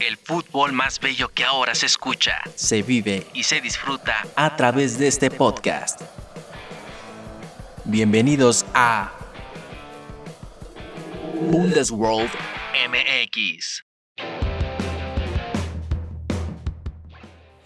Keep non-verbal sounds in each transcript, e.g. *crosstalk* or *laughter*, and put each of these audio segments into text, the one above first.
El fútbol más bello que ahora se escucha, se vive y se disfruta a través de este podcast. Bienvenidos a Bundesworld MX.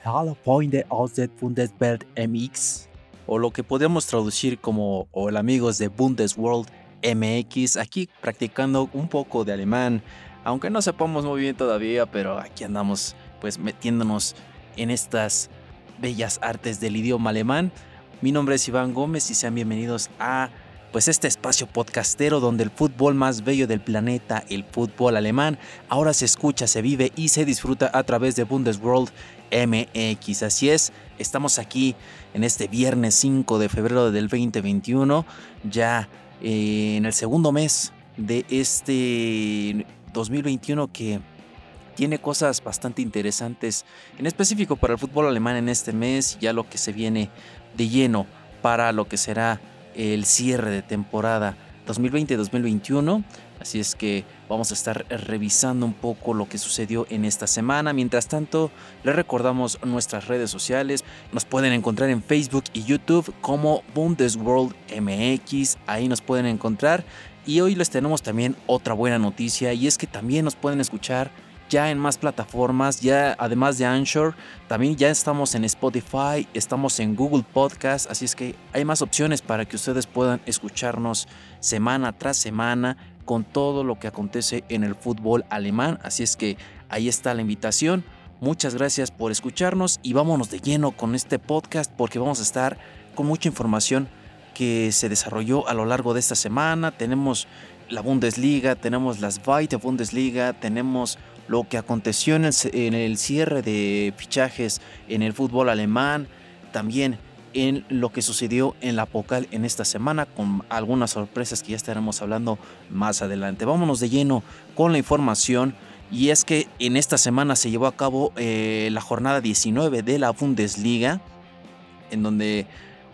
Hallo Freunde aus der Bundeswelt MX, o lo que podemos traducir como Hola amigos de Bundesworld MX, aquí practicando un poco de alemán aunque no sepamos muy bien todavía, pero aquí andamos pues metiéndonos en estas bellas artes del idioma alemán. Mi nombre es Iván Gómez y sean bienvenidos a pues este espacio podcastero donde el fútbol más bello del planeta, el fútbol alemán, ahora se escucha, se vive y se disfruta a través de Bundesworld MX. Así es, estamos aquí en este viernes 5 de febrero del 2021, ya eh, en el segundo mes de este 2021 que tiene cosas bastante interesantes, en específico para el fútbol alemán en este mes, ya lo que se viene de lleno para lo que será el cierre de temporada 2020-2021. Así es que vamos a estar revisando un poco lo que sucedió en esta semana. Mientras tanto, les recordamos nuestras redes sociales. Nos pueden encontrar en Facebook y YouTube como Bundesworld MX. Ahí nos pueden encontrar. Y hoy les tenemos también otra buena noticia y es que también nos pueden escuchar ya en más plataformas, ya además de Anchor, también ya estamos en Spotify, estamos en Google Podcast, así es que hay más opciones para que ustedes puedan escucharnos semana tras semana con todo lo que acontece en el fútbol alemán, así es que ahí está la invitación. Muchas gracias por escucharnos y vámonos de lleno con este podcast porque vamos a estar con mucha información que se desarrolló a lo largo de esta semana. Tenemos la Bundesliga, tenemos las Weite Bundesliga, tenemos lo que aconteció en el, cierre de fichajes en el fútbol alemán, también en lo que sucedió en la Pocal en esta semana, con algunas sorpresas que ya estaremos hablando más adelante. Vámonos de lleno con la información. Y es que en esta semana se llevó a cabo eh, la jornada 19 de la Bundesliga, en donde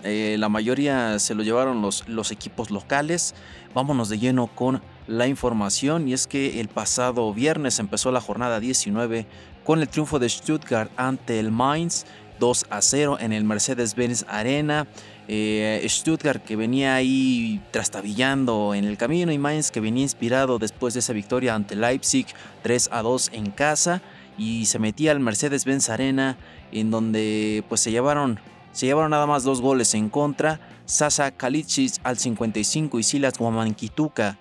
eh, la mayoría se lo llevaron los, los equipos locales. Vámonos de lleno con la información y es que el pasado viernes empezó la jornada 19 con el triunfo de Stuttgart ante el Mainz 2 a 0 en el Mercedes-Benz Arena. Eh, Stuttgart que venía ahí trastabillando en el camino y Mainz que venía inspirado después de esa victoria ante Leipzig 3 a 2 en casa y se metía al Mercedes-Benz Arena en donde pues se llevaron se llevaron nada más dos goles en contra, Sasa Kalichis al 55 y Silas Guamankituka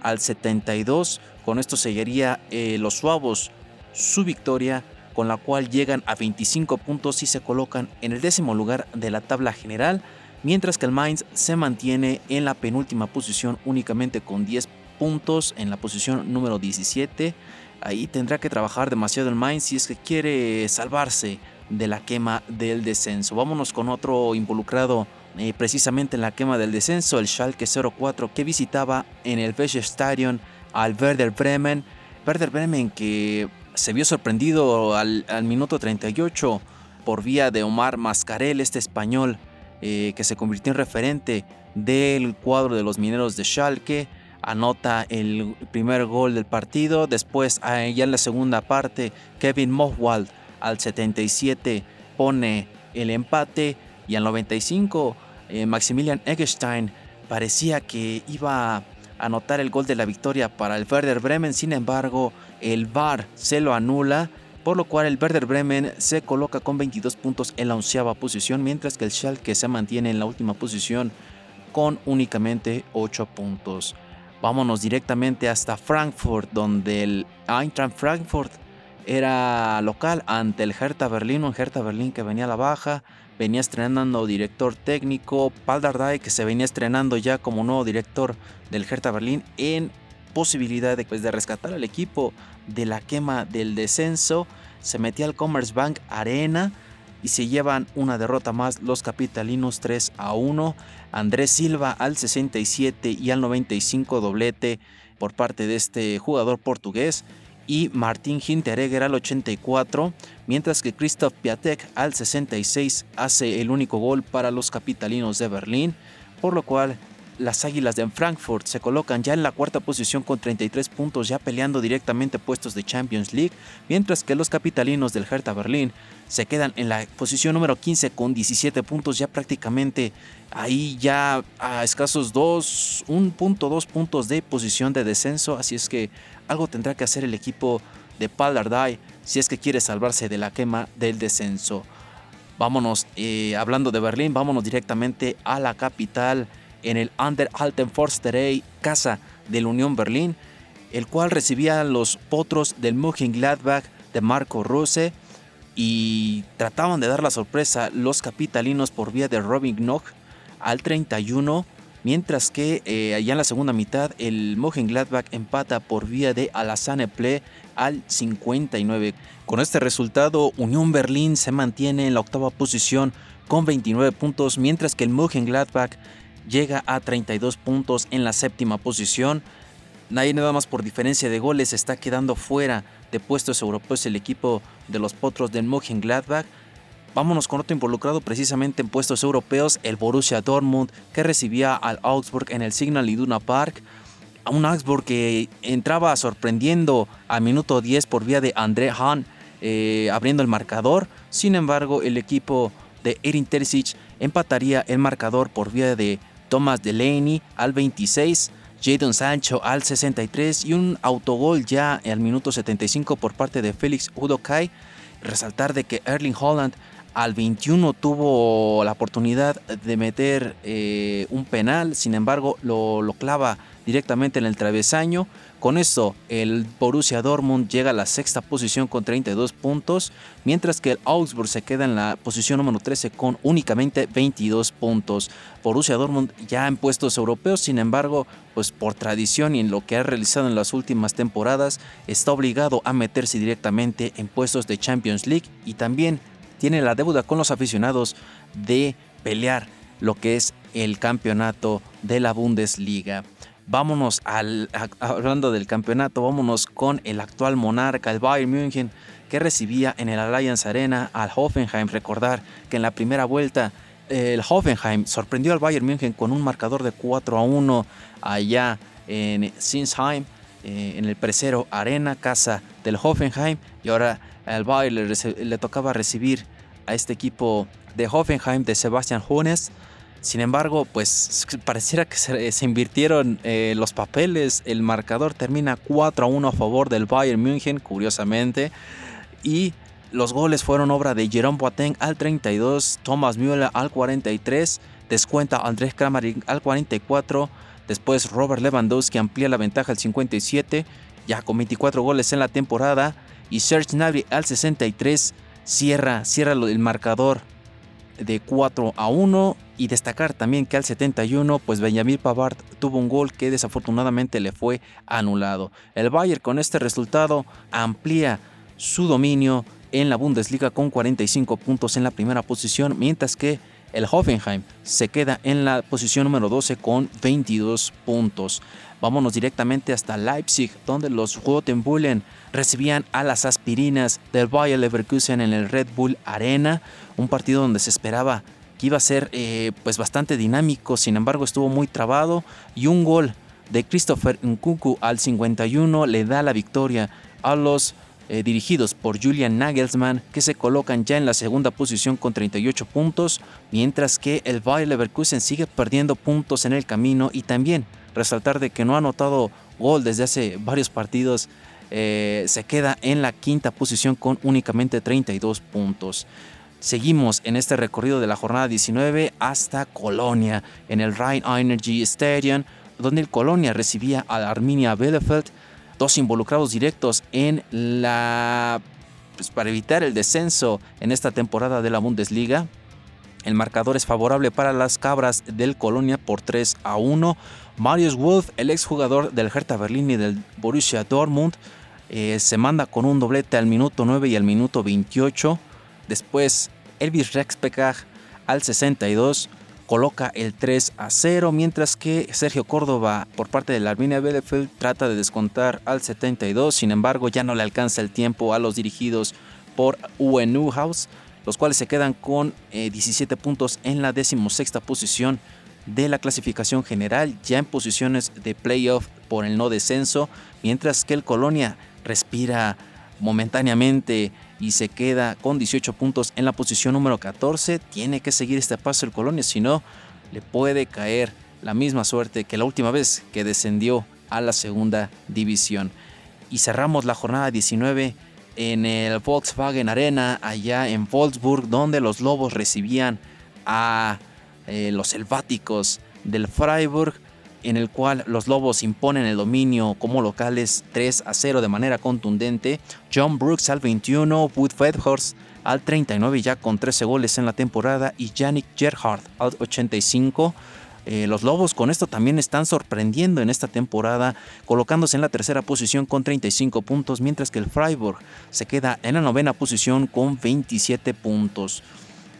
al 72. Con esto seguiría eh, los suavos su victoria, con la cual llegan a 25 puntos y se colocan en el décimo lugar de la tabla general, mientras que el Mainz se mantiene en la penúltima posición únicamente con 10 puntos en la posición número 17. Ahí tendrá que trabajar demasiado el Mainz si es que quiere salvarse de la quema del descenso. Vámonos con otro involucrado eh, precisamente en la quema del descenso, el Schalke 04 que visitaba en el Stadion al Werder Bremen. Werder Bremen que se vio sorprendido al, minuto 38 por vía de Omar Mascarel, este español eh, que se convirtió en referente del cuadro de los mineros de Schalke. Anota el primer gol del partido. Después, ah, ya en la segunda parte, Kevin Mohwald al 77 pone el empate y al 95 eh, Maximilian Eggestein parecía que iba a anotar el gol de la victoria para el Werder Bremen, sin embargo el VAR se lo anula, por lo cual el Werder Bremen se coloca con 22 puntos en la onceava posición, mientras que el Schalke se mantiene en la última posición con únicamente 8 puntos. Vámonos directamente hasta Frankfurt, donde el Eintracht Frankfurt era local ante el Hertha Berlín, un Hertha Berlín que venía a la baja, venía estrenando director técnico, Paul Dardai que se venía estrenando ya como nuevo director del Hertha Berlín en posibilidad de, pues, de rescatar al equipo de la quema del descenso, se metía al Commerzbank Arena y se llevan una derrota más los capitalinos 3 a 1. Andrés Silva al 67 y al 95 doblete por parte de este jugador portugués y Martín Hinteregger al 84, mientras que Christoph Piatek al 66 hace el único gol para los capitalinos de Berlín, por lo cual las Águilas de Frankfurt se colocan ya en la cuarta posición con 33 puntos, ya peleando directamente puestos de Champions League, mientras que los capitalinos del Hertha Berlín se quedan en la posición número 15 con 17 puntos, ya prácticamente ahí ya a escasos 2, 1.2 puntos de posición de descenso, así es que algo tendrá que hacer el equipo de Pallardai si es que quiere salvarse de la quema del descenso. Vámonos, eh, hablando de Berlín, vámonos directamente a la capital en el Under Alten Forsterei, casa del Unión Berlín, el cual recibía los potros del Mönchengladbach de Marco Rose y trataban de dar la sorpresa los capitalinos por vía de Robin Knock al 31, mientras que eh, allá en la segunda mitad el Mönchengladbach empata por vía de Alassane Ple al 59. Con este resultado, Unión Berlín se mantiene en la octava posición con 29 puntos, mientras que el Mönchengladbach llega a 32 puntos en la séptima posición. Nadie nada más por diferencia de goles está quedando fuera de puestos europeos el equipo de los potros del Mönchengladbach. Vámonos con otro involucrado precisamente en puestos europeos, el Borussia Dortmund, que recibía al Augsburg en el Signal Iduna Park. Un Augsburg que entraba sorprendiendo a minuto 10 por vía de André Hahn, eh, abriendo el marcador. Sin embargo, el equipo de Erin Terzic empataría el marcador por vía de Thomas Delaney al 26, Jadon Sancho al 63 y un autogol ya al minuto 75 por parte de Félix Udokai. Resaltar de que Erling Holland al 21 tuvo la oportunidad de meter eh, un penal, sin embargo lo, lo clava directamente en el travesaño. Con esto, el Borussia Dortmund llega a la sexta posición con 32 puntos, mientras que el Augsburg se queda en la posición número 13 con únicamente 22 puntos. Borussia Dortmund ya en puestos europeos, sin embargo, pues por tradición y en lo que ha realizado en las últimas temporadas, está obligado a meterse directamente en puestos de Champions League y también tiene la deuda con los aficionados de pelear lo que es el campeonato de la Bundesliga. Vámonos al, hablando del campeonato, vámonos con el actual monarca, el Bayern München, que recibía en el Allianz Arena al Hoffenheim. Recordar que en la primera vuelta el Hoffenheim sorprendió al Bayern München con un marcador de 4 a 1 allá en Sinsheim, eh, en el Presero Arena, casa del Hoffenheim. Y ahora al Bayern le, tocaba recibir a este equipo de Hoffenheim de Sebastian Hones sin embargo, pues pareciera que se, invirtieron eh, los papeles. El marcador termina 4 a 1 a favor del Bayern München, curiosamente. Y los goles fueron obra de Jerome Boateng al 32, Thomas Müller al 43, descuenta Andrés Kramaric al 44, después Robert Lewandowski amplía la ventaja al 57, ya con 24 goles en la temporada, y Serge Gnabry al 63 cierra, cierra el marcador de 4 a 1 y destacar también que al 71 pues Benjamin Pavard tuvo un gol que desafortunadamente le fue anulado. El Bayern con este resultado amplía su dominio en la Bundesliga con 45 puntos en la primera posición, mientras que el Hoffenheim se queda en la posición número 12 con 22 puntos. Vámonos directamente hasta Leipzig, donde los Rotenbullen recibían a las aspirinas del Bayer Leverkusen en el Red Bull Arena, un partido donde se esperaba que iba a ser eh, pues bastante dinámico, sin embargo estuvo muy trabado y un gol de Christopher Nkunku al 51 le da la victoria a los eh, dirigidos por Julian Nagelsmann, que se colocan ya en la segunda posición con 38 puntos, mientras que el Bayer Leverkusen sigue perdiendo puntos en el camino y también resaltar de que no ha anotado gol desde hace varios partidos. Eh, se queda en la quinta posición con únicamente 32 puntos. Seguimos en este recorrido de la jornada 19 hasta Colonia, en el Rhein Energy Stadium, donde el Colonia recibía a Arminia Bielefeld, dos involucrados directos en la pues, para evitar el descenso en esta temporada de la Bundesliga. El marcador es favorable para las cabras del Colonia por 3 a 1. Marius Wolf, el exjugador del Hertha Berlín y del Borussia Dortmund, eh, se manda con un doblete al minuto 9 y al minuto 28. Después, Elvis Rexpecag al 62 coloca el 3 a 0, mientras que Sergio Córdoba por parte de la Arminia Bielefeld trata de descontar al 72, sin embargo ya no le alcanza el tiempo a los dirigidos por UNU House, los cuales se quedan con 17 eh, puntos en la decimosexta posición de la clasificación general, ya en posiciones de playoff por el no descenso, mientras que el Colonia respira momentáneamente y se queda con 18 puntos en la posición número 14. Tiene que seguir este paso el Colonia, si no, le puede caer la misma suerte que la última vez que descendió a la segunda división. Y cerramos la jornada 19 en el Volkswagen Arena, allá en Wolfsburg, donde los Lobos recibían a eh, los selváticos del Freiburg, en el cual los Lobos imponen el dominio como locales 3 a 0 de manera contundente. John Brooks al 21, Wood Fedhorst al 39 ya con 13 goles en la temporada y Yannick Gerhardt al 85. Eh, los Lobos con esto también están sorprendiendo en esta temporada, colocándose en la tercera posición con 35 puntos, mientras que el Freiburg se queda en la novena posición con 27 puntos.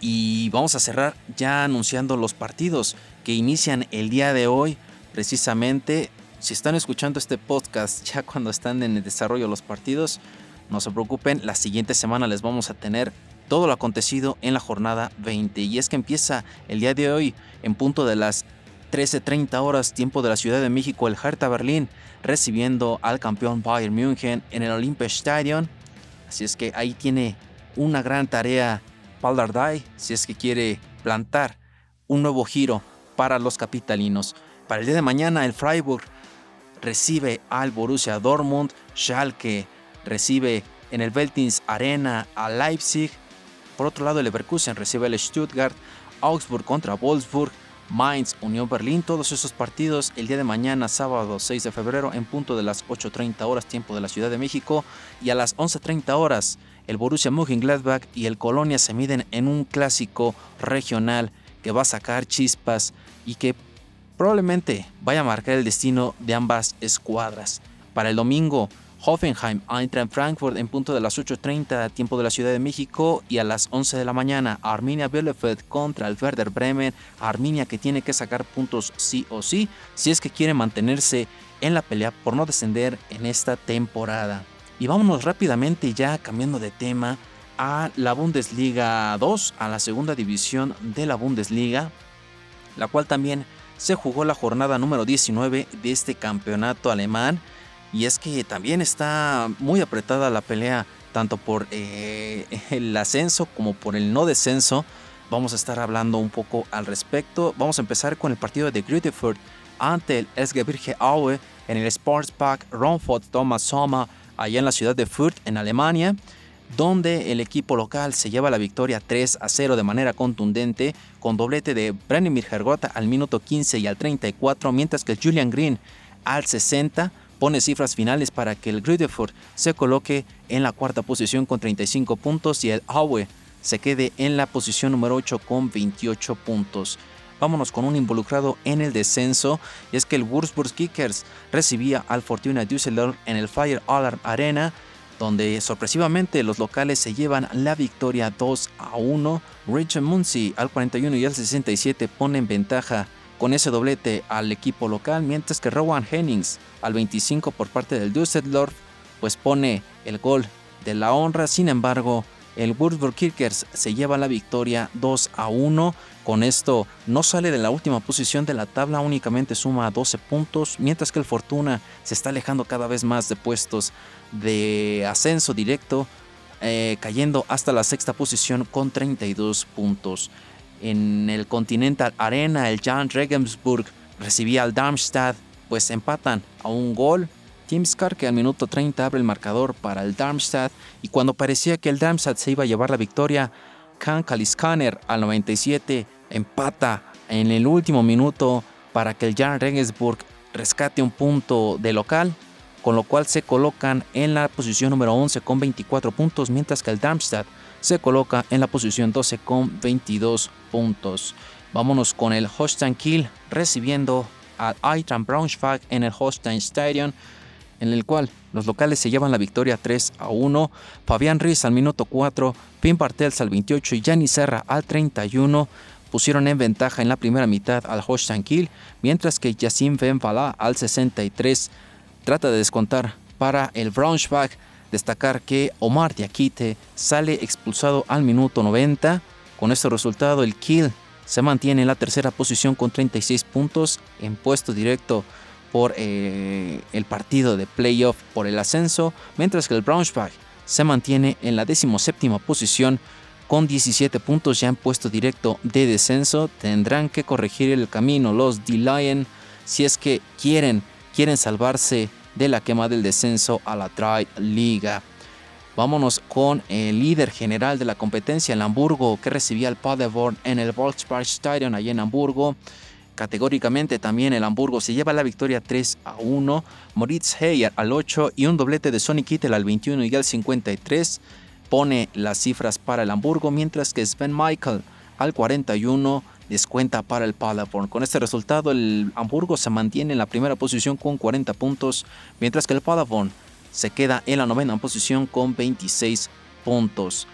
Y vamos a cerrar ya anunciando los partidos que inician el día de hoy. Precisamente, si están escuchando este podcast ya *laughs* cuando están en el desarrollo de los partidos, no se preocupen, la siguiente semana les vamos a tener todo lo acontecido en la jornada 20. Y es que empieza el día de hoy en punto de las 13.30 horas tiempo de la Ciudad de México el Hertha Berlín recibiendo al campeón Bayern München en el Olympiastadion. Así es que ahí tiene una gran tarea Si es que quiere plantar un nuevo giro para los capitalinos. Para el día de mañana el Freiburg recibe al Borussia Dortmund, Schalke recibe en el Veltins Arena a Leipzig, por otro lado el Leverkusen recibe al Stuttgart, Augsburg contra Wolfsburg, Mainz, Unión Berlín, todos esos partidos el día de mañana, sábado 6 de febrero, en punto de las 8.30 horas tiempo de la Ciudad de México y a las 11.30 horas el Borussia Mönchengladbach y el Colonia se miden en un clásico regional que va a sacar chispas y que probablemente vaya a marcar el destino de ambas escuadras. Para el domingo, Hoffenheim Eintracht Frankfurt en punto de las 8.30 tiempo de la Ciudad de México y a las 11 de la mañana Arminia Bielefeld contra el Werder Bremen. Arminia que tiene que sacar puntos sí o sí si es que quiere mantenerse en la pelea por no descender en esta temporada. Y vámonos rápidamente ya cambiando de tema a la Bundesliga 2, a la segunda división de la Bundesliga, la cual también se jugó la jornada número 19 de este campeonato alemán y es que también está muy apretada la pelea, tanto por eh, el ascenso como por el no descenso. Vamos a estar hablando un poco al respecto. Vamos a empezar con el partido de Grütefurt ante el Esgebirge Aue en el Sportspark Ronfort Thomas Sommer, allá en la ciudad de Fürth, en Alemania, donde el equipo local se lleva la victoria 3 a 0 de manera contundente, con doblete de Branimir Hergota al minuto 15 y al 34, mientras que Julian Green al 60 pone cifras finales para que el Grudeford se coloque en la cuarta posición con 35 puntos y el Aue se quede en la posición número 8 con 28 puntos. Vámonos con un involucrado en el descenso y es que el Würzburg Kickers recibía al Fortuna Düsseldorf en el Fire Alarm Arena donde sorpresivamente los locales se llevan la victoria 2 a 1. Richard Muncy al 41 y al 67 ponen ventaja con ese doblete al equipo local, mientras que Rowan Hennings al 25 por parte del Düsseldorf pues pone el gol de la honra. Sin embargo, el Würzburg Kickers se lleva la victoria 2 a 1. Con esto no sale de la última posición de la tabla, únicamente suma 12 puntos, mientras que el Fortuna se está alejando cada vez más de puestos de ascenso directo, eh, cayendo hasta la sexta posición con 32 puntos en el Continental Arena, el Jan Regensburg recibía al Darmstadt, pues empatan a un gol. Tim Scar que al minuto 30 abre el marcador para el Darmstadt y cuando parecía que el Darmstadt se iba a llevar la victoria, Kan Kaliskaner al 97 empata en el último minuto para que el Jan Regensburg rescate un punto de local, con lo cual se colocan en la posición número 11 con 24 puntos, mientras que el Darmstadt se coloca en la posición 12 con 22 puntos. Vámonos con el Holstein Kiel recibiendo al Eintracht Braunschweig en el Holstein Stadium en el cual los locales se llevan la victoria 3 a 1. Fabián Riz al minuto 4, Pim Bartels al 28 y Gianni Serra al 31 pusieron en ventaja en la primera mitad al Holstein Kiel, mientras que Yacine Benvala al 63 trata de descontar para el Braunschweig Destacar que Omar Diakite sale expulsado al minuto 90. Con este resultado, el Kiel se mantiene en la tercera posición con 36 puntos en puesto directo por eh, el partido de playoff por el ascenso, mientras que el Braunschweig se mantiene en la decimoséptima posición con 17 puntos ya en puesto directo de descenso. Tendrán que corregir el camino los D-Lion si es que quieren, quieren salvarse de la quema del descenso a la Tri Liga. Vámonos con el líder general de la competencia, el Hamburgo, que recibía el Paderborn en el Stadion allí en Hamburgo. Categóricamente también el Hamburgo se lleva la victoria 3 a 1. Moritz Heyer al 8 y un doblete de Sonny Kittel al 21 y al 53 pone las cifras para el Hamburgo, mientras que Sven Michael al 41 descuenta para el Paderborn. Con este resultado, el Hamburgo se mantiene en la primera posición con 40 puntos, mientras que el Paderborn se queda en la novena posición con 26 puntos.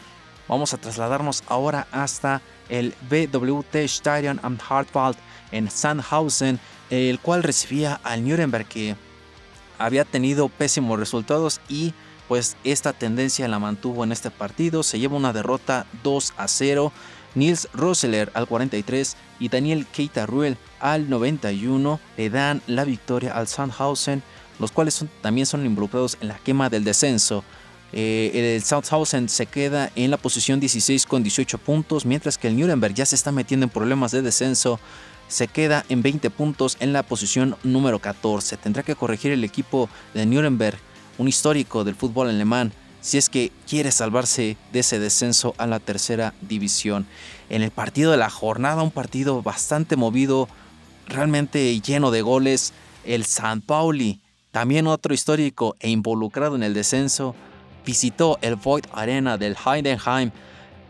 Vamos a trasladarnos ahora hasta el BWT Stadion am Hartwald en Sandhausen, el cual recibía al Nuremberg que había tenido pésimos resultados y pues esta tendencia la mantuvo en este partido. Se lleva una derrota 2 a 0. Nils Rosseler al 43 y Daniel Keita Ruel al 91 le dan la victoria al Sandhausen, los cuales también son involucrados en la quema del descenso. Eh, el Sandhausen se queda en la posición 16 con 18 puntos, mientras que el Nuremberg ya se está metiendo en problemas de descenso. Se queda en 20 puntos en la posición número 14. Tendrá que corregir el equipo de Nuremberg, un histórico del fútbol alemán, si es que quiere salvarse de ese descenso a la tercera división. En el partido de la jornada, un partido bastante movido, realmente lleno de goles, el San Pauli, también otro histórico e involucrado en el descenso, visitó el Void Arena del Heidenheim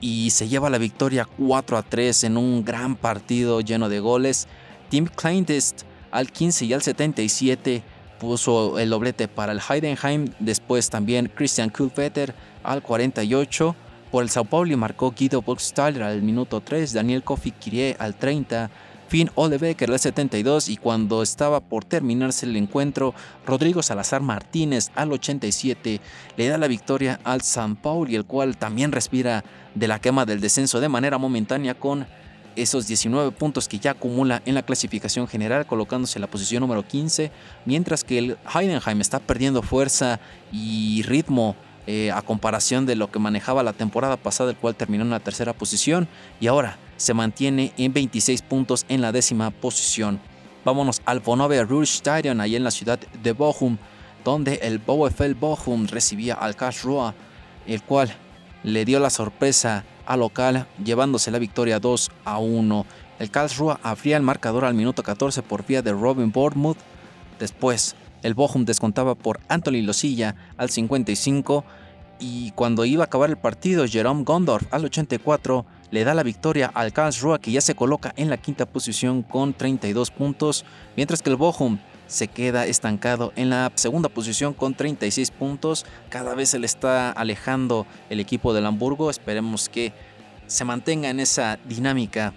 y se lleva la victoria 4 a 3 en un gran partido lleno de goles. Tim Kleintest al 15 y al 77 puso el doblete para el Heidenheim. Después también Christian Kulpeter al 48. Por el Sao Paulo marcó Guido Burgstaller al minuto 3, Daniel Kofi Kirie al 30, Finn Olebecker al 72 y cuando estaba por terminarse el encuentro, Rodrigo Salazar Martínez al 87 le da la victoria al San Paulo, el cual también respira de la quema del descenso de manera momentánea con esos 19 puntos que ya acumula en la clasificación general, colocándose en la posición número 15, mientras que el Heidenheim está perdiendo fuerza y ritmo eh, a comparación de lo que manejaba la temporada pasada, el cual terminó en la tercera posición. Y ahora se mantiene en 26 puntos en la décima posición. Vámonos al Vonovia Rouge Stadion, ahí en la ciudad de Bochum, donde el VfL Bochum recibía al Karlsruhe, el cual le dio la sorpresa local, llevándose la victoria 2 a 1. El Karlsruhe abría el marcador al minuto 14 por vía de Robin Bournemouth. Después, el Bochum descontaba por Anthony Losilla al 55 y cuando iba a acabar el partido, Jerome Gondorf al 84 le da la victoria al Karlsruhe que ya se coloca en la quinta posición con 32 puntos, mientras que el Bochum se queda estancado en la segunda posición con 36 puntos. Cada vez se le está alejando el equipo del Hamburgo. Esperemos que se mantenga en esa dinámica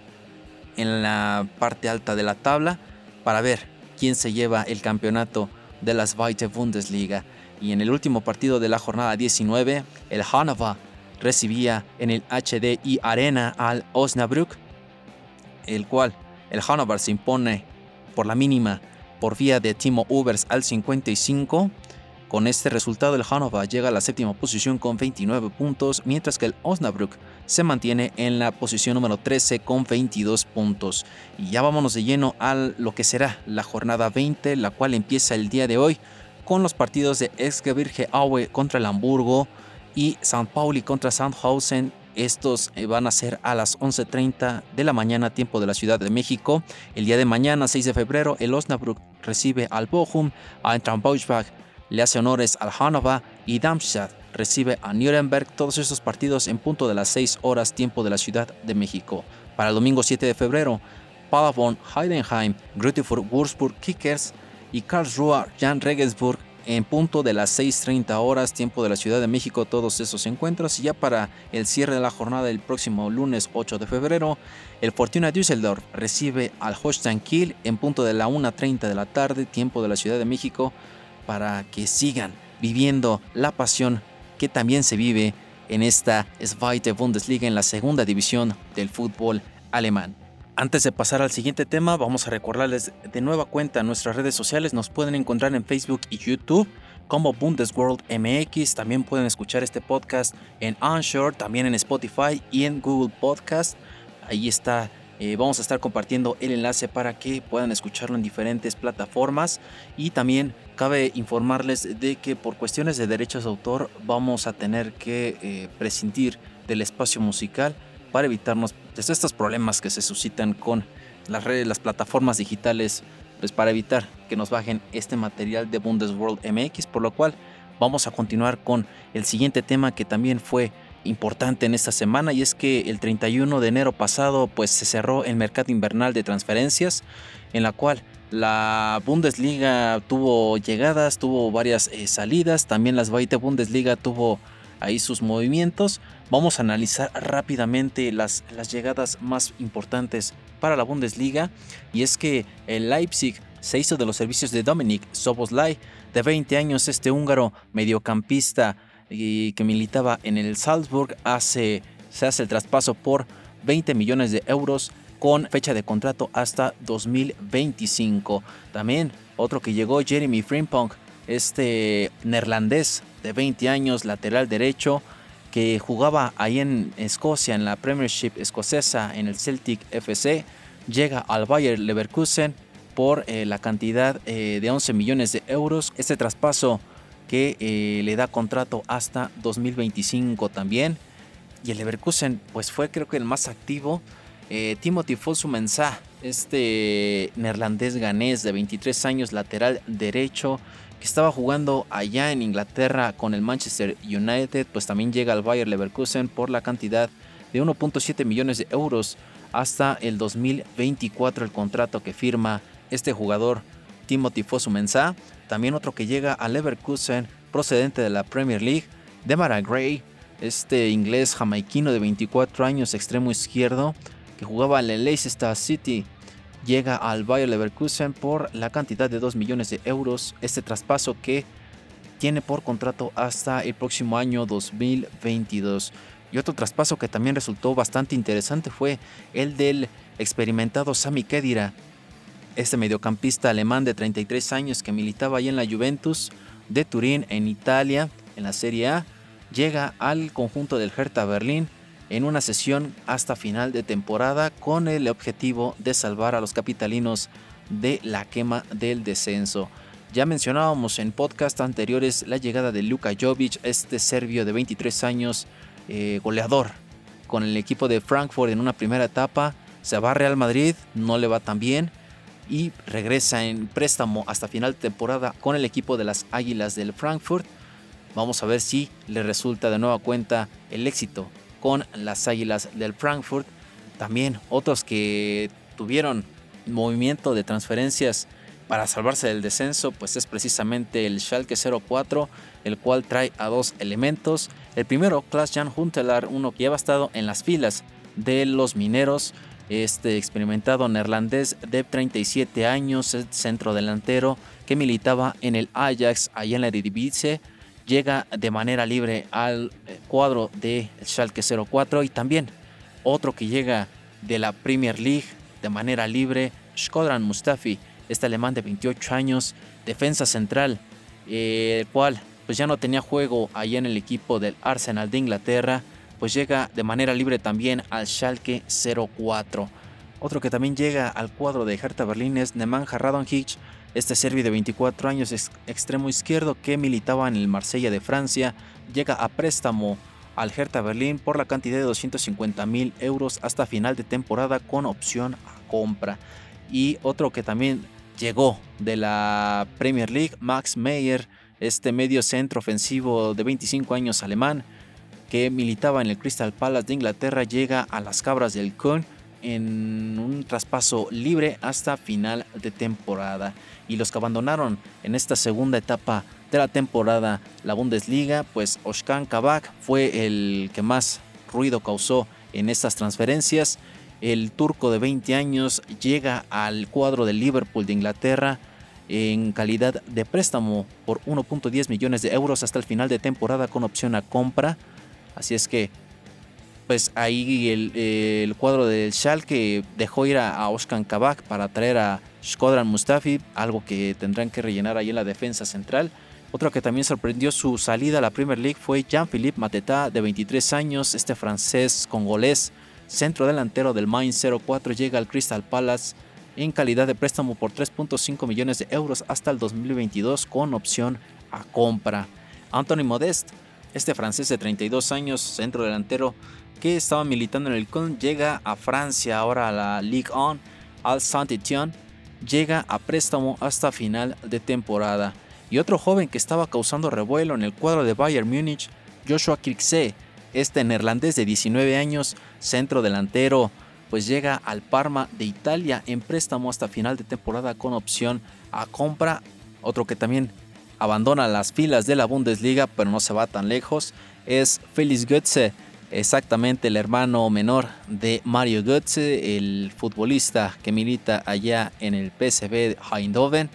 en la parte alta de la tabla para ver quién se lleva el campeonato de las Weite Bundesliga. Y en el último partido de la jornada 19, el Hannover recibía en el HDI Arena al Osnabrück, el cual el Hannover se impone por la mínima por vía de Timo Ubers al 55. Con este resultado el Hannover llega a la séptima posición con 29 puntos, mientras que el Osnabrück se mantiene en la posición número 13 con 22 puntos. Y ya vámonos de lleno a lo que será la jornada 20, la cual empieza el día de hoy con los partidos de Erzgebirge Aue contra el Hamburgo y St. Pauli contra Sandhausen estos eh, van a ser a las 11.30 de la mañana, tiempo de la Ciudad de México. El día de mañana, 6 de febrero, el Osnabrück recibe al Bochum, Eintracht Braunschweig le hace honores al Hannover y Darmstadt recibe a Nuremberg. Todos estos partidos en punto de las 6 horas, tiempo de la Ciudad de México. Para el domingo 7 de febrero, Paderborn, Heidenheim, Grütefurt, Würzburg, Kickers y Karlsruhe, Jan Regensburg en punto de las 6.30 horas, tiempo de la Ciudad de México, todos esos encuentros. Y ya para el cierre de la jornada del próximo lunes 8 de febrero, el Fortuna Düsseldorf recibe al Holstein Kiel en punto de la 1.30 de la tarde, tiempo de la Ciudad de México, para que sigan viviendo la pasión que también se vive en esta Zweite Bundesliga, en la segunda división del fútbol alemán. Antes de pasar al siguiente tema, vamos a recordarles de nueva cuenta nuestras redes sociales. Nos pueden encontrar en Facebook y YouTube como Bundesworld MX. También pueden escuchar este podcast en Onshore, también en Spotify y en Google Podcast. Ahí está. Eh, vamos a estar compartiendo el enlace para que puedan escucharlo en diferentes plataformas. Y también cabe informarles de que por cuestiones de derechos de autor vamos a tener que eh, prescindir del espacio musical para evitarnos pues, estos problemas que se suscitan con las redes, las plataformas digitales, pues para evitar que nos bajen este material de Bundesworld MX, por lo cual vamos a continuar con el siguiente tema que también fue importante en esta semana y es que el 31 de enero pasado pues se cerró el mercado invernal de transferencias en la cual la Bundesliga tuvo llegadas, tuvo varias eh, salidas, también la Zweite Bundesliga tuvo ahí sus movimientos. Vamos a analizar rápidamente las, las llegadas más importantes para la Bundesliga. Y es que el Leipzig se hizo de los servicios de Dominic Soboslai, de 20 años, este húngaro mediocampista y que militaba en el Salzburg, hace, se hace el traspaso por 20 millones de euros con fecha de contrato hasta 2025. También otro que llegó, Jeremy Frimpong, este neerlandés de 20 años, lateral derecho, que jugaba ahí en Escocia, en la Premiership escocesa, en el Celtic FC, llega al Bayer Leverkusen por eh, la cantidad eh, de 11 millones de euros. Este traspaso que eh, le da contrato hasta 2025 también. Y el Leverkusen, pues fue creo que el más activo. Timothy Fosu Mensah, este neerlandés ganés de 23 años, lateral derecho, que estaba jugando allá en Inglaterra con el Manchester United, pues también llega al Bayer Leverkusen por la cantidad de 1.7 millones de euros hasta el 2024 el contrato que firma este jugador Timothy Fosu Mensah. También otro que llega al Leverkusen procedente de la Premier League, Demara Gray, este inglés jamaiquino de 24 años, extremo izquierdo, que jugaba en el Leicester City llega al Bayer Leverkusen por la cantidad de 2 millones de euros. Este traspaso que tiene por contrato hasta el próximo año 2022. Y otro traspaso que también resultó bastante interesante fue el del experimentado Sami Khedira, este mediocampista alemán de 33 años que militaba ahí en la Juventus de Turín en Italia en la Serie A, llega al conjunto del Hertha Berlín en una sesión hasta final de temporada con el objetivo de salvar a los capitalinos de la quema del descenso. Ya mencionábamos en podcast anteriores la llegada de Luka Jovic, este serbio de 23 años, eh, goleador con el equipo de Frankfurt en una primera etapa. Se va a Real Madrid, no le va tan bien y regresa en préstamo hasta final de temporada con el equipo de las Águilas del Frankfurt. Vamos a ver si le resulta de nueva cuenta el éxito con las Águilas del Frankfurt. También otros que tuvieron movimiento de transferencias para salvarse del descenso, pues es precisamente el Schalke 04, el cual trae a dos elementos. El primero, Klaas Jan Huntelaar, uno que ha estado en las filas de los mineros, este experimentado neerlandés de 37 años, centro delantero, que militaba en el Ajax allá en la Eredivisie llega de manera libre al eh, cuadro de Schalke 04 y también otro que llega de la Premier League de manera libre, Skodran Mustafi, este alemán de 28 años, defensa central, eh, el cual pues ya no tenía juego allá en el equipo del Arsenal de Inglaterra, pues llega de manera libre también al Schalke 04. Otro que también llega al cuadro de Hertha Berlín es Nemanja Radonjic, este serbio de 24 años extremo izquierdo que militaba en el Marsella de Francia llega a préstamo al Hertha Berlín por la cantidad de 250 mil euros hasta final de temporada con opción a compra. Y otro que también llegó de la Premier League, Max Meyer, este medio centro ofensivo de 25 años alemán que militaba en el Crystal Palace de Inglaterra, llega a las cabras del Köln en un traspaso libre hasta final de temporada. Y los que abandonaron en esta segunda etapa de la temporada la Bundesliga, pues Oshkan Kabak fue el que más ruido causó en estas transferencias. El turco de 20 años llega al cuadro del Liverpool de Inglaterra en calidad de préstamo por 1.10 millones de euros hasta el final de temporada con opción a compra. Así es que pues ahí el, cuadro del Schalke dejó ir a, Oskan Kabak para traer a Shkodran Mustafi, algo que tendrán que rellenar ahí en la defensa central. Otro que también sorprendió su salida a la Premier League fue Jean-Philippe Mateta, de 23 años, este francés congolés, centro delantero del Mainz 04, llega al Crystal Palace en calidad de préstamo por 3.5 millones de euros hasta el 2022 con opción a compra. Anthony Modest, este francés de 32 años, centro delantero que estaba militando en el Con, llega a Francia, ahora a la Ligue 1, al Saint-Étienne, llega a préstamo hasta final de temporada. Y otro joven que estaba causando revuelo en el cuadro de Bayern Múnich, Joshua Kirksey, este neerlandés de 19 años, centro delantero, pues llega al Parma de Italia en préstamo hasta final de temporada con opción a compra. Otro que también abandona las filas de la Bundesliga, pero no se va tan lejos, es Felix Götze, exactamente el hermano menor de Mario Götze, el futbolista que milita allá en el PSV Eindhoven.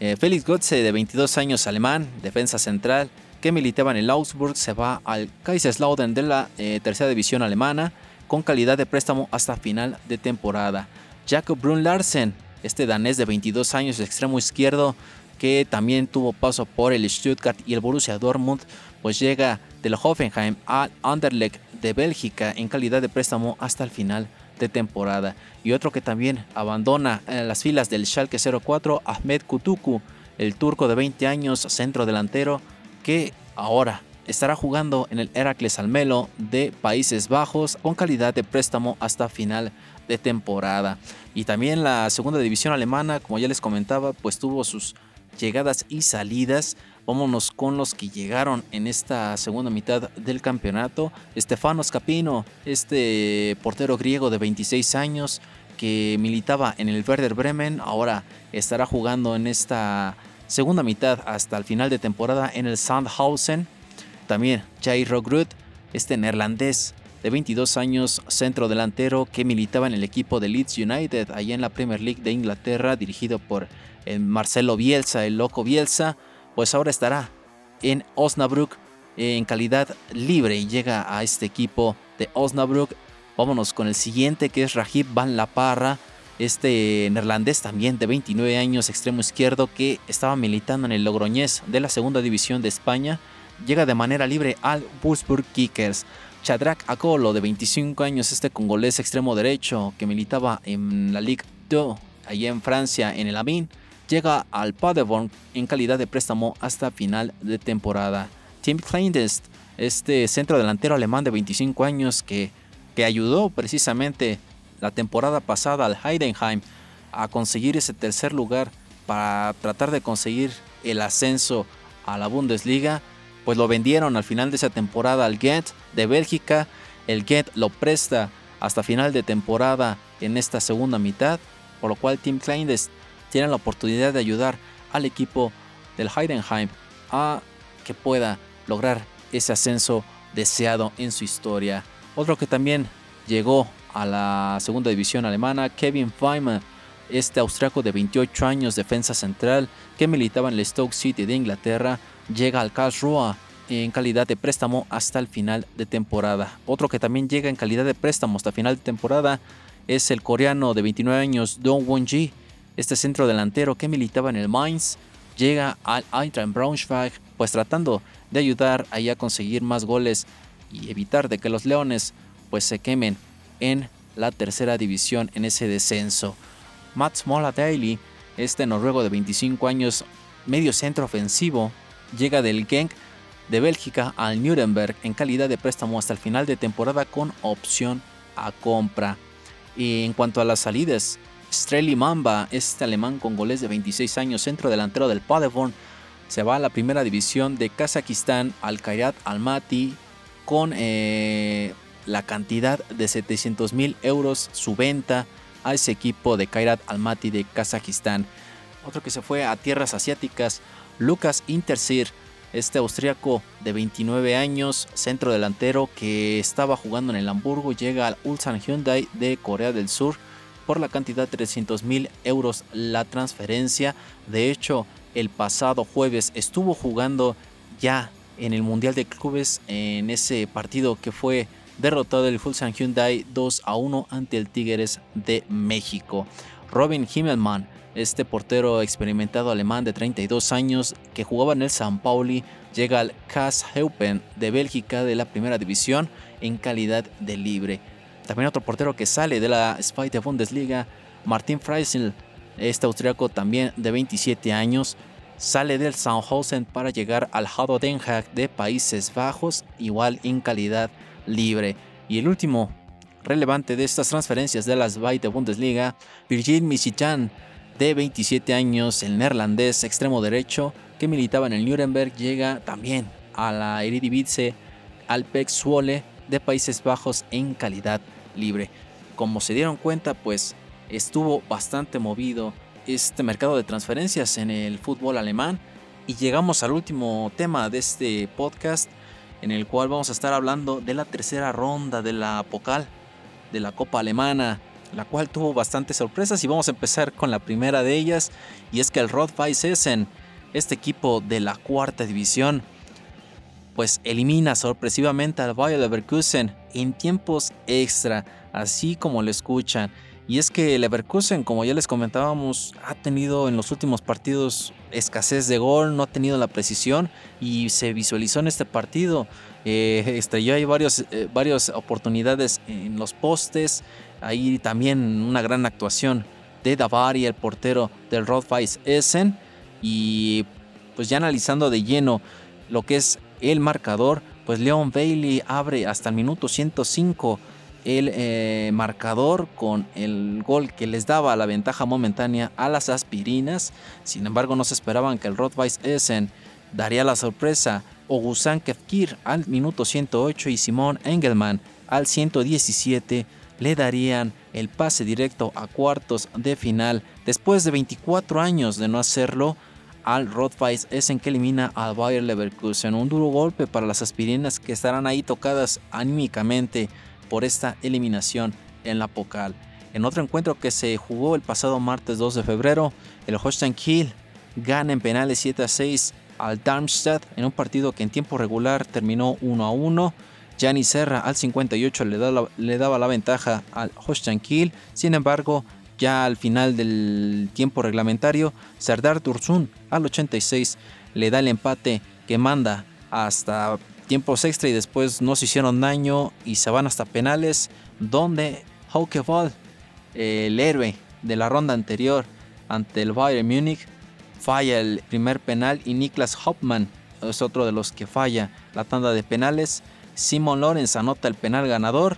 Eh, Felix Götze, de 22 años, alemán, defensa central, que militaba en el Augsburg, se va al Kaiserslautern de la eh, tercera división alemana con calidad de préstamo hasta final de temporada. Jacob Brun Larsen, este danés de 22 años, extremo izquierdo, que también tuvo paso por el Stuttgart y el Borussia Dortmund, pues llega del Hoffenheim al Anderlecht de Bélgica en calidad de préstamo hasta el final de temporada. Y otro que también abandona eh, las filas del Schalke 04, Ahmed Kutuku, el turco de 20 años, centro delantero, que ahora estará jugando en el Heracles Almelo de Países Bajos con calidad de préstamo hasta final de temporada. Y también la segunda división alemana, como ya les comentaba, pues tuvo sus llegadas y salidas. Vámonos con los que llegaron en esta segunda mitad del campeonato. Stefano Scapino, este portero griego de 26 años que militaba en el Werder Bremen, ahora estará jugando en esta segunda mitad hasta el final de temporada en el Sandhausen también Jair Rogrud, este neerlandés de 22 años, centro delantero que militaba en el equipo de Leeds United, allá en la Premier League de Inglaterra, dirigido por Marcelo Bielsa, el loco Bielsa, pues ahora estará en Osnabrück en calidad libre y llega a este equipo de Osnabrück. Vámonos con el siguiente que es Rajib Van La Parra, este neerlandés también de 29 años, extremo izquierdo, que estaba militando en el Logroñés de la segunda división de España llega de manera libre al Wolfsburg Kickers. Chadrak Akolo, de 25 años, este congolés extremo derecho que militaba en la Ligue 2, allí en Francia, en el Amin, llega al Paderborn en calidad de préstamo hasta final de temporada. Tim Kleindest, este centro delantero alemán de 25 años que, que ayudó precisamente la temporada pasada al Heidenheim a conseguir ese tercer lugar para tratar de conseguir el ascenso a la Bundesliga, pues lo vendieron al final de esa temporada al Ghent de Bélgica. El Ghent lo presta hasta final de temporada en esta segunda mitad, por lo cual Tim Kleines tiene la oportunidad de ayudar al equipo del Heidenheim a que pueda lograr ese ascenso deseado en su historia. Otro que también llegó a la segunda división alemana, Kevin Feynman, este austriaco de 28 años, defensa central, que militaba en el Stoke City de Inglaterra, llega al Karlsruhe en calidad de préstamo hasta el final de temporada. Otro que también llega en calidad de préstamo hasta final de temporada es el coreano de 29 años Dong Won-ji, este centro delantero que militaba en el Mainz, llega al Eintracht Braunschweig, pues tratando de ayudar a conseguir más goles y evitar de que los Leones pues se quemen en la tercera división en ese descenso. Mats Mola Daily, este noruego de 25 años, medio centro ofensivo, llega del Genk de Bélgica al Nuremberg en calidad de préstamo hasta el final de temporada con opción a compra. Y en cuanto a las salidas, Streli Mamba, este alemán congolés de 26 años, centro delantero del Paderborn, se va a la primera división de Kazajistán al Kairat Almaty con eh, la cantidad de 700 mil euros su venta a ese equipo de Kairat Almaty de Kazajistán. Otro que se fue a tierras asiáticas, Lucas Intersir, este austriaco de 29 años, centro delantero que estaba jugando en el Hamburgo, llega al Ulsan Hyundai de Corea del Sur por la cantidad de 300 mil euros la transferencia. De hecho, el pasado jueves estuvo jugando ya en el Mundial de Clubes en ese partido que fue derrotado el Fulsan Hyundai 2 a 1 ante el Tigres de México. Robin Himmelmann, este portero experimentado alemán de 32 años que jugaba en el San Pauli, llega al Heupen de Bélgica de la primera división en calidad de libre. También otro portero que sale de la Zweite Bundesliga, Martin Freisel, este austriaco también de 27 años, sale del Sandhausen para llegar al Hado Den Haag de Países Bajos, igual en calidad libre. Y el último relevante de estas transferencias de la Zweite Bundesliga, Virgil Misijan, de 27 años, el neerlandés extremo derecho que militaba en el Nuremberg, llega también a la Eredivisie Alpex Zwolle de Países Bajos en calidad libre. Como se dieron cuenta, pues estuvo bastante movido este mercado de transferencias en el fútbol alemán. Y llegamos al último tema de este podcast en el cual vamos a estar hablando de la tercera ronda de la Pokal, de la Copa Alemana, la cual tuvo bastantes sorpresas. Y vamos a empezar con la primera de ellas y es que el Rot-Weiss Essen, este equipo de la cuarta división, pues elimina sorpresivamente al Bayer Leverkusen en tiempos extra, así como lo escuchan. Y es que Leverkusen, como ya les comentábamos, ha tenido en los últimos partidos escasez de gol, no ha tenido la precisión y se visualizó en este partido. Eh, estrelló ahí varios, eh, varias oportunidades en los postes, ahí también una gran actuación de Davari, el portero del Rothweiss Essen. Y pues ya analizando de lleno lo que es el marcador, pues Leon Bailey abre hasta el minuto 105 el eh, marcador con el gol que les daba la ventaja momentánea a las aspirinas. Sin embargo, no se esperaban que el Rottweiss Essen daría la sorpresa. Ogusan Kefkir al minuto 108 y Simón Engelmann al 117 le darían el pase directo a cuartos de final después de 24 años de no hacerlo al Rottweiss Essen que elimina al Bayer Leverkusen. Un duro golpe para las aspirinas que estarán ahí tocadas anímicamente por esta eliminación en la Pokal. En otro encuentro que se jugó el pasado martes 2 de febrero, el Holstein Kiel gana en penales 7 a 6 al Darmstadt en un partido que en tiempo regular terminó 1 a 1. Gianni Serra al 58 le, le daba la ventaja al Holstein Kiel, sin embargo, ya al final del tiempo reglamentario, Serdar Tursun al 86 le da el empate que manda hasta tiempos extra y después no se hicieron daño y se van hasta penales donde Hauke el héroe de la ronda anterior ante el Bayern Múnich, falla el primer penal y Niklas Hauptmann es otro de los que falla la tanda de penales. Simon Lorenz anota el penal ganador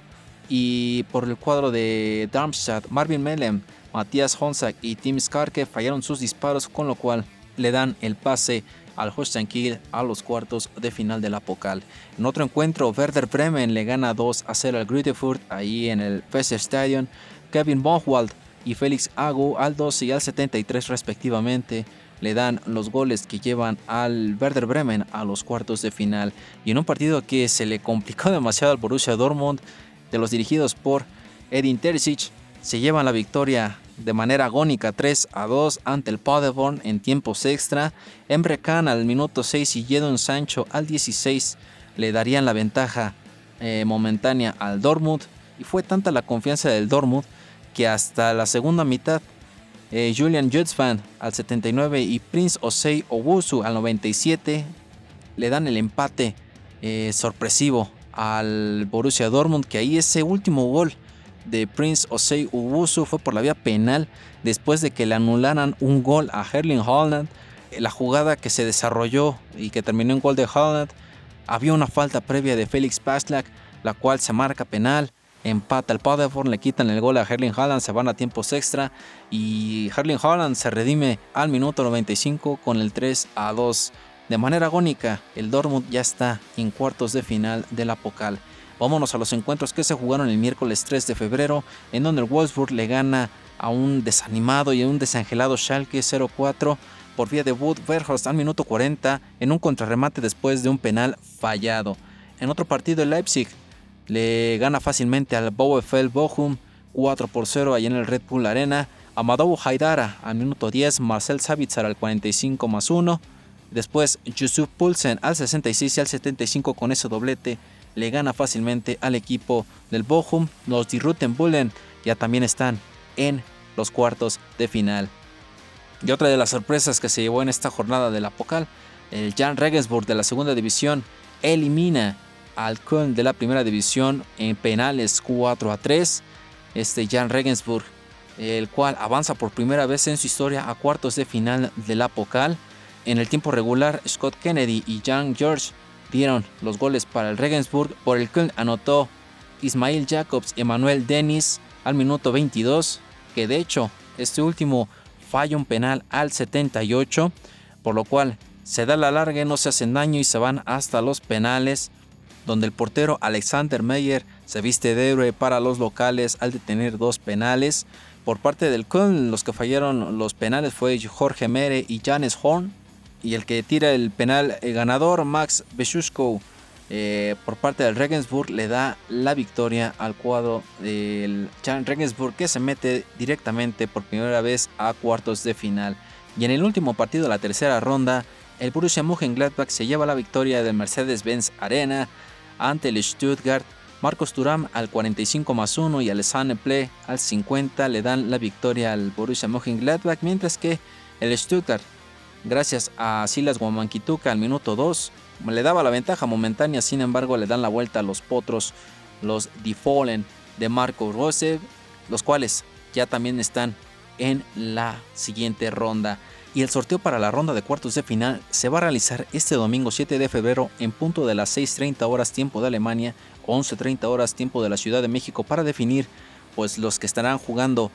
y por el cuadro de Darmstadt, Marvin Melem, Matías Honsak y Tim Skarke fallaron sus disparos, con lo cual le dan el pase al Holstein Kiel a los cuartos de final de la Pokal. En otro encuentro, Werder Bremen le gana 2 a 0 al Grütefurt ahí en el Stadion. Kevin Bochwald y Félix Agu al 12 y al 73 respectivamente le dan los goles que llevan al Werder Bremen a los cuartos de final. Y en un partido que se le complicó *laughs* demasiado al Borussia Dortmund, de los dirigidos por Edin Terzic, se llevan la victoria de manera agónica 3 a 2 ante el Paderborn en tiempos extra. Emre Can al minuto 6 y Jadon Sancho al 16 le darían la ventaja eh, momentánea al Dortmund. Y fue tanta la confianza del Dortmund que hasta la segunda mitad eh, Julian Jutzvan al 79 y Prince Osei Owusu al 97 le dan el empate eh, sorpresivo al Borussia Dortmund que ahí ese último gol de Prince Osei Ubusu fue por la vía penal después de que le anularan un gol a Erling Haaland. La jugada que se desarrolló y que terminó en gol de Haaland, había una falta previa de Félix Passlack, la cual se marca penal. Empata el Paderborn, le quitan el gol a Erling Haaland, se van a tiempos extra y Erling Haaland se redime al minuto 95 con el 3 a 2. De manera agónica, el Dortmund ya está en cuartos de final de la Pokal. Vámonos a los encuentros que se jugaron el miércoles 3 de febrero, en donde el Wolfsburg le gana a un desanimado y a un desangelado Schalke 0-4 por vía de Wood Verhorst al minuto 40 en un contrarremate después de un penal fallado. En otro partido el Leipzig le gana fácilmente al VfL Bochum 4 por 0 allá en el Red Bull Arena. Amadou Haidara al minuto 10, Marcel Savitzer al 45 más 1. Después Yusuf Pulsen al 66 y al 75 con ese doblete le gana fácilmente al equipo del Bochum. Los Bullen ya también están en los cuartos de final. Y otra de las sorpresas que se llevó en esta jornada de la Pocal, el Jan Regensburg de la segunda división elimina al Köln de la primera división en penales 4 a 3. Este Jan Regensburg, el cual avanza por primera vez en su historia a cuartos de final de la Pocal. En el tiempo regular, Scott Kennedy y Jan George dieron los goles para el Regensburg. Por el Köln anotó Ismail Jacobs y Emanuel Dennis al minuto 22, que de hecho este último falla un penal al 78, por lo cual se da la larga, no se hacen daño y se van hasta los penales, donde el portero Alexander Meyer se viste de héroe para los locales al detener dos penales. Por parte del Köln, los que fallaron los penales fue Jorge Mere y Janes Horn. Y el que tira el penal el ganador, Max Beshushko, eh, por parte del Regensburg le da la victoria al cuadro del Jan Regensburg que se mete directamente por primera vez a cuartos de final. Y en el último partido de la tercera ronda, el Borussia Mönchengladbach se lleva la victoria del Mercedes-Benz Arena ante el Stuttgart. Marcos Turam al 45 más 1 y Alessandro Ple al 50 le dan la victoria al Borussia Mönchengladbach, mientras que el Stuttgart, gracias a Silas Guamankituka al minuto 2, le daba la ventaja momentánea, sin embargo le dan la vuelta a los potros, los Defolen de Marco Rose, los cuales ya también están en la siguiente ronda. Y el sorteo para la ronda de cuartos de final se va a realizar este domingo 7 de febrero en punto de las 6.30 horas tiempo de Alemania, 11.30 horas tiempo de la Ciudad de México para definir pues los que estarán jugando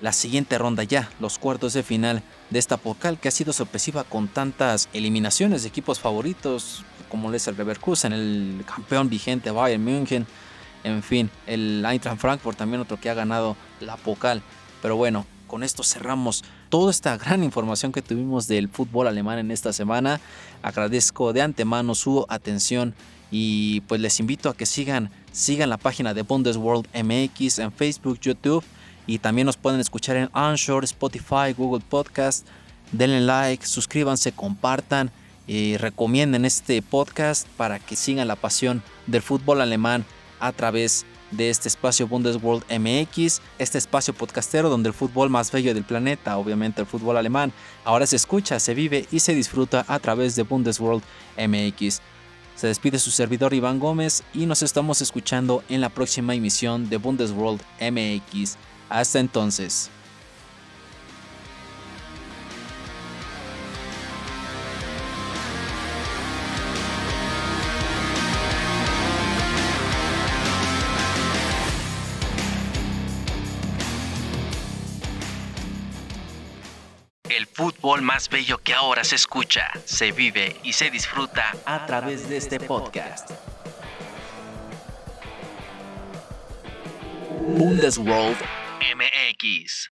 la siguiente ronda ya, los cuartos de final de esta Pokal que ha sido sorpresiva con tantas eliminaciones de equipos favoritos como es el Leverkusen, el campeón vigente Bayern München, en fin, el Eintracht Frankfurt también otro que ha ganado la Pokal. Pero bueno, con esto cerramos toda esta gran información que tuvimos del fútbol alemán en esta semana. Agradezco de antemano su atención y pues les invito a que sigan, sigan la página de Bundesworld MX en Facebook, YouTube y también nos pueden escuchar en Anchor, Spotify, Google Podcast. Denle like, suscríbanse, compartan y recomienden este podcast para que sigan la pasión del fútbol alemán a través de este espacio Bundesworld MX, este espacio podcastero donde el fútbol más bello del planeta, obviamente el fútbol alemán, ahora se escucha, se vive y se disfruta a través de Bundesworld MX. Se despide su servidor Iván Gómez y nos estamos escuchando en la próxima emisión de Bundesworld MX. Hasta entonces. El fútbol más bello que ahora se escucha, se vive y se disfruta a través de este podcast. Bundesworld MX.